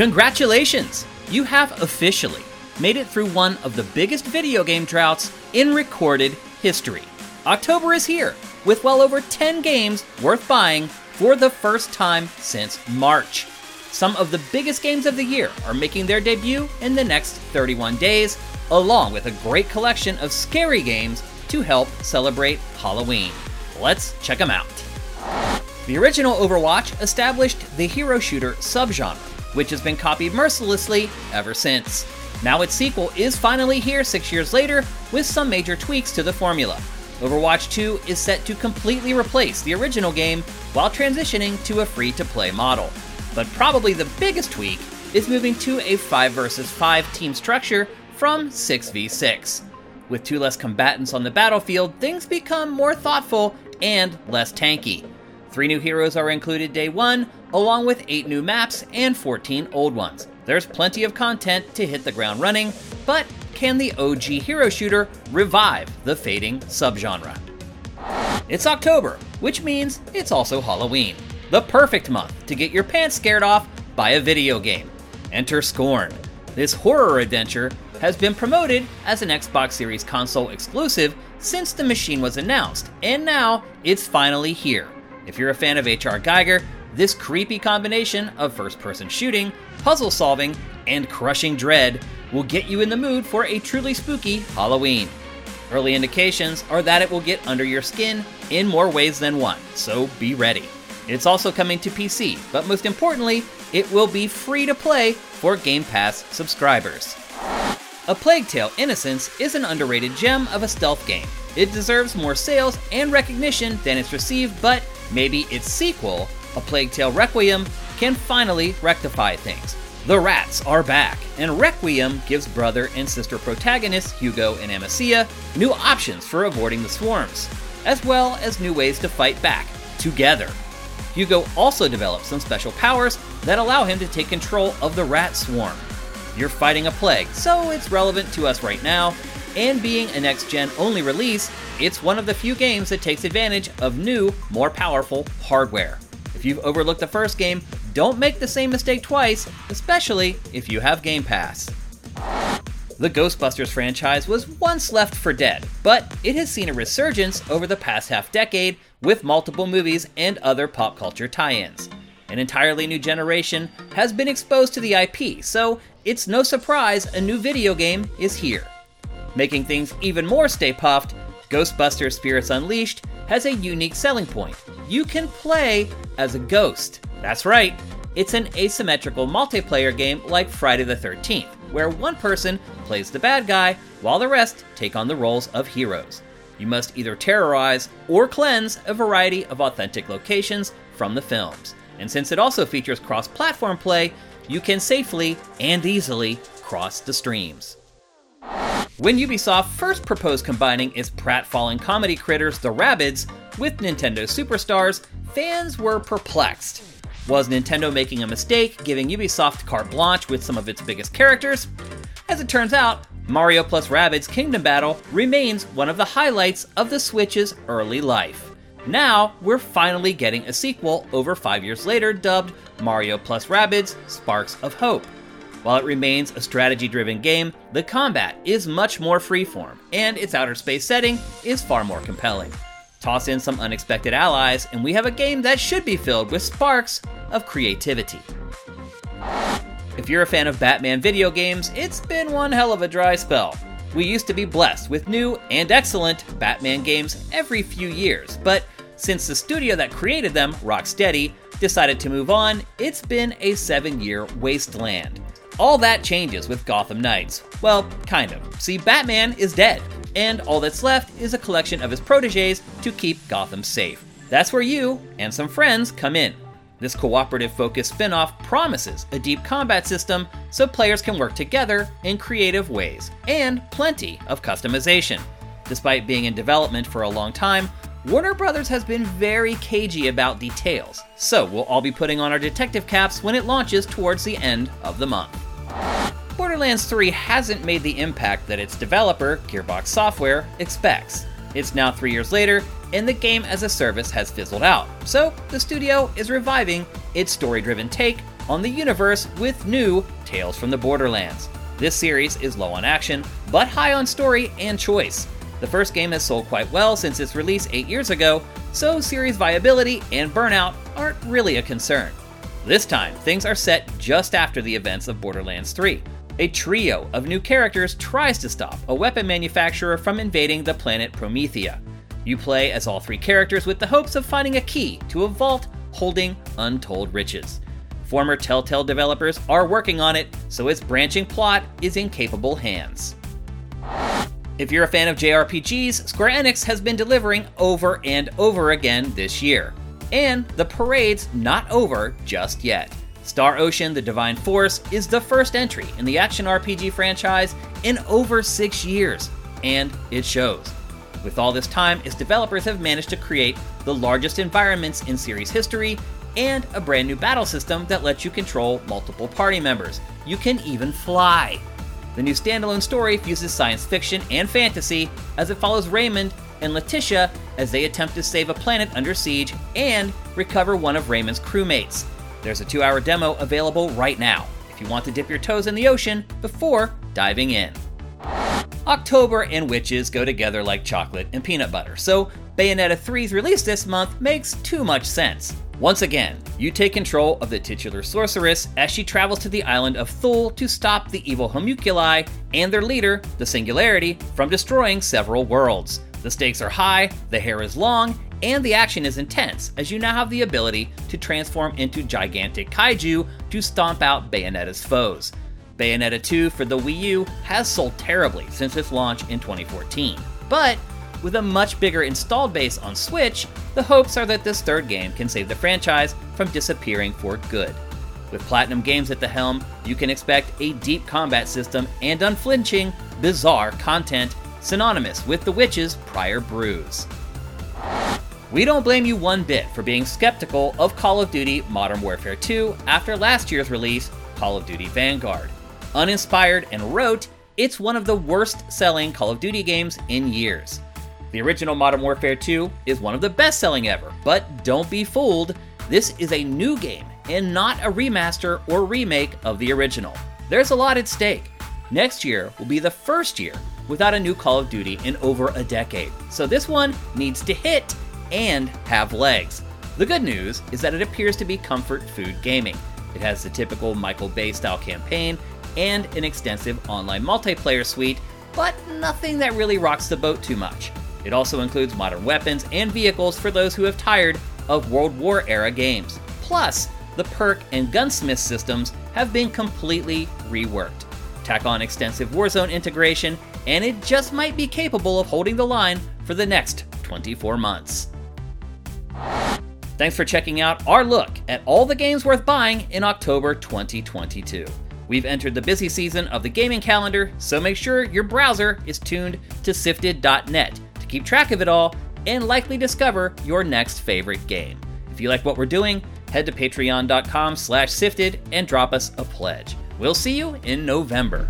Congratulations! You have officially made it through one of the biggest video game droughts in recorded history. October is here, with well over 10 games worth buying for the first time since March. Some of the biggest games of the year are making their debut in the next 31 days, along with a great collection of scary games to help celebrate Halloween. Let's check them out. The original Overwatch established the hero shooter subgenre, which has been copied mercilessly ever since. Now its sequel is finally here six years later with some major tweaks to the formula. Overwatch 2 is set to completely replace the original game while transitioning to a free to play model. But probably the biggest tweak is moving to a 5 vs 5 team structure from 6v6. With two less combatants on the battlefield, things become more thoughtful and less tanky. Three new heroes are included day one, along with eight new maps and 14 old ones. There's plenty of content to hit the ground running, but can the OG hero shooter revive the fading subgenre? It's October, which means it's also Halloween. The perfect month to get your pants scared off by a video game. Enter Scorn. This horror adventure has been promoted as an Xbox Series console exclusive since the machine was announced, and now it's finally here. If you're a fan of H.R. Giger, this creepy combination of first person shooting, puzzle solving, and crushing dread will get you in the mood for a truly spooky Halloween. Early indications are that it will get under your skin in more ways than one, so be ready. It's also coming to PC, but most importantly, it will be free to play for Game Pass subscribers. A Plague Tale Innocence is an underrated gem of a stealth game. It deserves more sales and recognition than it's received, but maybe its sequel, A Plague Tale Requiem, can finally rectify things. The rats are back, and Requiem gives brother and sister protagonists Hugo and Amicia new options for avoiding the swarms, as well as new ways to fight back together. Hugo also develops some special powers that allow him to take control of the rat swarm. You're fighting a plague, so it's relevant to us right now, and being a next gen only release, it's one of the few games that takes advantage of new, more powerful hardware. If you've overlooked the first game, don't make the same mistake twice, especially if you have Game Pass. The Ghostbusters franchise was once left for dead, but it has seen a resurgence over the past half decade with multiple movies and other pop culture tie ins. An entirely new generation has been exposed to the IP, so it's no surprise a new video game is here. Making things even more stay puffed, Ghostbusters Spirits Unleashed has a unique selling point. You can play as a ghost. That's right, it's an asymmetrical multiplayer game like Friday the 13th, where one person plays the bad guy while the rest take on the roles of heroes. You must either terrorize or cleanse a variety of authentic locations from the films. And since it also features cross platform play, you can safely and easily cross the streams. When Ubisoft first proposed combining its pratfalling comedy critters, the Rabbids, with Nintendo Superstars, fans were perplexed. Was Nintendo making a mistake giving Ubisoft carte blanche with some of its biggest characters? As it turns out, Mario plus Rabbids Kingdom Battle remains one of the highlights of the Switch's early life. Now, we're finally getting a sequel over five years later dubbed Mario plus Rabbids Sparks of Hope. While it remains a strategy driven game, the combat is much more freeform, and its outer space setting is far more compelling. Toss in some unexpected allies, and we have a game that should be filled with sparks of creativity. If you're a fan of Batman video games, it's been one hell of a dry spell. We used to be blessed with new and excellent Batman games every few years, but since the studio that created them, Rocksteady, decided to move on, it's been a seven year wasteland. All that changes with Gotham Knights. Well, kind of. See, Batman is dead, and all that's left is a collection of his proteges to keep Gotham safe. That's where you and some friends come in. This cooperative focused spin off promises a deep combat system so players can work together in creative ways, and plenty of customization. Despite being in development for a long time, Warner Brothers has been very cagey about details, so we'll all be putting on our detective caps when it launches towards the end of the month. Borderlands 3 hasn't made the impact that its developer, Gearbox Software, expects. It's now three years later, and the game as a service has fizzled out, so the studio is reviving its story driven take on the universe with new Tales from the Borderlands. This series is low on action, but high on story and choice. The first game has sold quite well since its release 8 years ago, so series viability and burnout aren't really a concern. This time, things are set just after the events of Borderlands 3. A trio of new characters tries to stop a weapon manufacturer from invading the planet Promethea. You play as all three characters with the hopes of finding a key to a vault holding untold riches. Former Telltale developers are working on it, so its branching plot is in capable hands. If you're a fan of JRPGs, Square Enix has been delivering over and over again this year. And the parade's not over just yet. Star Ocean The Divine Force is the first entry in the action RPG franchise in over six years, and it shows. With all this time, its developers have managed to create the largest environments in series history and a brand new battle system that lets you control multiple party members. You can even fly. The new standalone story fuses science fiction and fantasy as it follows Raymond and Laeticia as they attempt to save a planet under siege and recover one of Raymond's crewmates. There's a two hour demo available right now if you want to dip your toes in the ocean before diving in. October and witches go together like chocolate and peanut butter, so Bayonetta 3's release this month makes too much sense. Once again, you take control of the titular sorceress as she travels to the island of Thule to stop the evil homunculi and their leader, the Singularity, from destroying several worlds. The stakes are high, the hair is long, and the action is intense, as you now have the ability to transform into gigantic kaiju to stomp out Bayonetta's foes. Bayonetta 2 for the Wii U has sold terribly since its launch in 2014, but with a much bigger installed base on Switch, the hopes are that this third game can save the franchise from disappearing for good. With Platinum Games at the helm, you can expect a deep combat system and unflinching, bizarre content synonymous with The Witch's prior brews. We don't blame you one bit for being skeptical of Call of Duty Modern Warfare 2 after last year's release, Call of Duty Vanguard. Uninspired and rote, it's one of the worst selling Call of Duty games in years. The original Modern Warfare 2 is one of the best selling ever, but don't be fooled, this is a new game and not a remaster or remake of the original. There's a lot at stake. Next year will be the first year without a new Call of Duty in over a decade, so this one needs to hit and have legs. The good news is that it appears to be comfort food gaming. It has the typical Michael Bay style campaign and an extensive online multiplayer suite, but nothing that really rocks the boat too much. It also includes modern weapons and vehicles for those who have tired of World War era games. Plus, the perk and gunsmith systems have been completely reworked. Tack on extensive Warzone integration, and it just might be capable of holding the line for the next 24 months. Thanks for checking out our look at all the games worth buying in October 2022. We've entered the busy season of the gaming calendar, so make sure your browser is tuned to sifted.net keep track of it all, and likely discover your next favorite game. If you like what we're doing, head to patreon.com slash sifted and drop us a pledge. We'll see you in November.